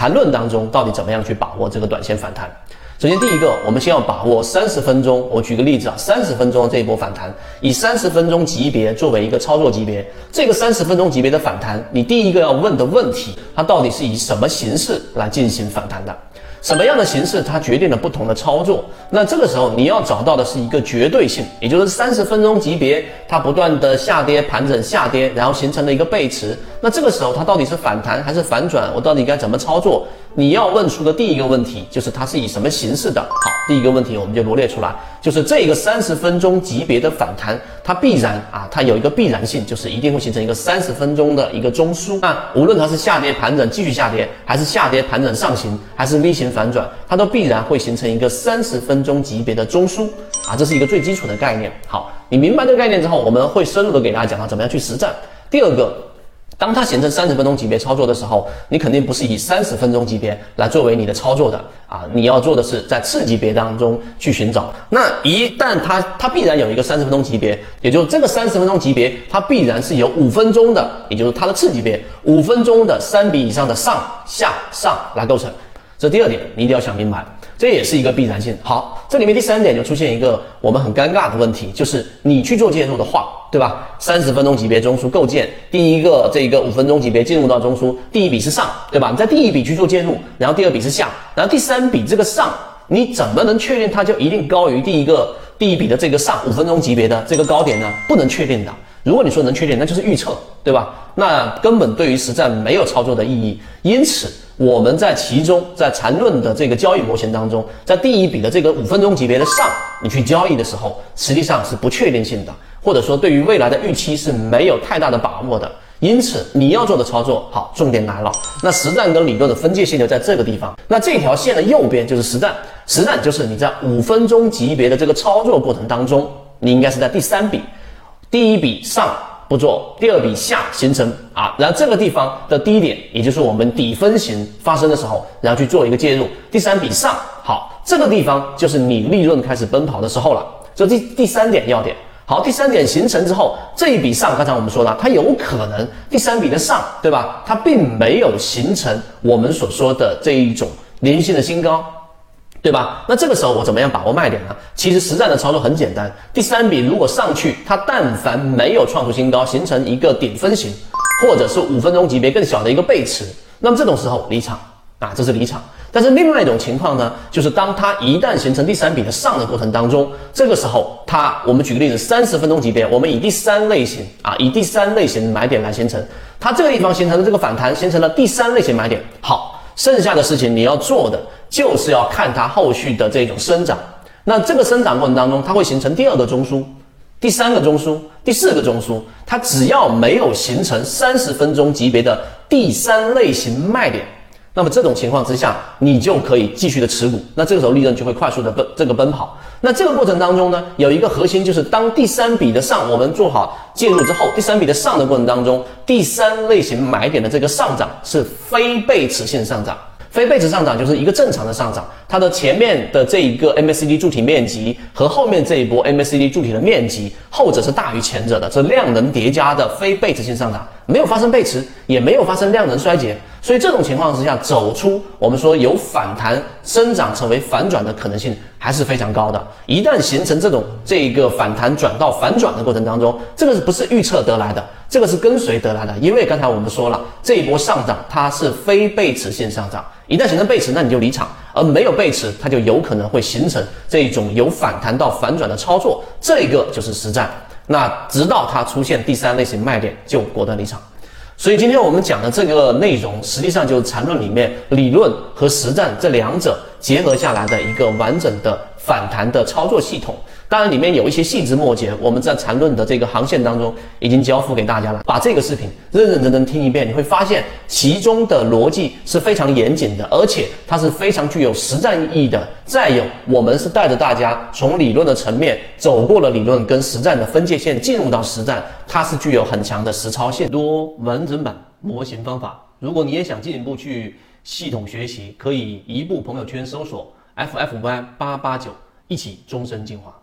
谈论当中到底怎么样去把握这个短线反弹？首先，第一个，我们先要把握三十分钟。我举个例子啊，三十分钟这一波反弹，以三十分钟级别作为一个操作级别，这个三十分钟级别的反弹，你第一个要问的问题，它到底是以什么形式来进行反弹的？什么样的形式，它决定了不同的操作。那这个时候你要找到的是一个绝对性，也就是三十分钟级别，它不断的下跌盘整下跌，然后形成了一个背驰。那这个时候它到底是反弹还是反转？我到底该怎么操作？你要问出的第一个问题就是它是以什么形式的？好，第一个问题我们就罗列出来，就是这个三十分钟级别的反弹，它必然啊，它有一个必然性，就是一定会形成一个三十分钟的一个中枢。那无论它是下跌盘整继续下跌，还是下跌盘整上行，还是 V 型反转，它都必然会形成一个三十分钟级别的中枢啊，这是一个最基础的概念。好，你明白这个概念之后，我们会深入的给大家讲到怎么样去实战。第二个。当它形成三十分钟级别操作的时候，你肯定不是以三十分钟级别来作为你的操作的啊！你要做的是在次级别当中去寻找。那一旦它它必然有一个三十分钟级别，也就是这个三十分钟级别，它必然是由五分钟的，也就是它的次级别五分钟的三笔以上的上下上来构成。这第二点，你一定要想明白。这也是一个必然性。好，这里面第三点就出现一个我们很尴尬的问题，就是你去做介入的话，对吧？三十分钟级别中枢构建，第一个这一个五分钟级别进入到中枢，第一笔是上，对吧？你在第一笔去做介入，然后第二笔是下，然后第三笔这个上，你怎么能确定它就一定高于第一个第一笔的这个上五分钟级别的这个高点呢？不能确定的。如果你说能确定，那就是预测，对吧？那根本对于实战没有操作的意义。因此。我们在其中，在缠论的这个交易模型当中，在第一笔的这个五分钟级别的上，你去交易的时候，实际上是不确定性的，或者说对于未来的预期是没有太大的把握的。因此，你要做的操作，好，重点来了。那实战跟理论的分界线就在这个地方。那这条线的右边就是实战，实战就是你在五分钟级别的这个操作过程当中，你应该是在第三笔，第一笔上。不做第二笔下形成啊，然后这个地方的低点，也就是我们底分型发生的时候，然后去做一个介入。第三笔上好，这个地方就是你利润开始奔跑的时候了。这第第三点要点好，第三点形成之后，这一笔上，刚才我们说了，它有可能第三笔的上，对吧？它并没有形成我们所说的这一种连续性的新高。对吧？那这个时候我怎么样把握卖点呢？其实实战的操作很简单。第三笔如果上去，它但凡没有创出新高，形成一个顶分型，或者是五分钟级别更小的一个背驰，那么这种时候离场啊，这是离场。但是另外一种情况呢，就是当它一旦形成第三笔的上的过程当中，这个时候它，我们举个例子，三十分钟级别，我们以第三类型啊，以第三类型买点来形成，它这个地方形成的这个反弹，形成了第三类型买点。好。剩下的事情你要做的就是要看它后续的这种生长。那这个生长过程当中，它会形成第二个中枢、第三个中枢、第四个中枢。它只要没有形成三十分钟级别的第三类型卖点。那么这种情况之下，你就可以继续的持股，那这个时候利润就会快速的奔这个奔跑。那这个过程当中呢，有一个核心就是当第三笔的上我们做好介入之后，第三笔的上的过程当中，第三类型买点的这个上涨是非背驰性上涨。非背驰上涨就是一个正常的上涨，它的前面的这一个 MACD 柱体面积和后面这一波 MACD 柱体的面积，后者是大于前者的，这量能叠加的非背驰性上涨，没有发生背驰，也没有发生量能衰竭，所以这种情况之下，走出我们说有反弹生长成为反转的可能性还是非常高的。一旦形成这种这一个反弹转到反转的过程当中，这个是不是预测得来的？这个是跟随得来的，因为刚才我们说了，这一波上涨它是非背驰性上涨，一旦形成背驰，那你就离场；而没有背驰，它就有可能会形成这种由反弹到反转的操作，这个就是实战。那直到它出现第三类型卖点，就果断离场。所以今天我们讲的这个内容，实际上就是缠论里面理论和实战这两者结合下来的一个完整的反弹的操作系统。当然，里面有一些细枝末节，我们在缠论的这个航线当中已经交付给大家了。把这个视频认认真真听一遍，你会发现其中的逻辑是非常严谨的，而且它是非常具有实战意义的。再有，我们是带着大家从理论的层面走过了理论跟实战的分界线，进入到实战，它是具有很强的实操性。多完整版模型方法，如果你也想进一步去系统学习，可以移步朋友圈搜索 ffy 八八九一起终身进化。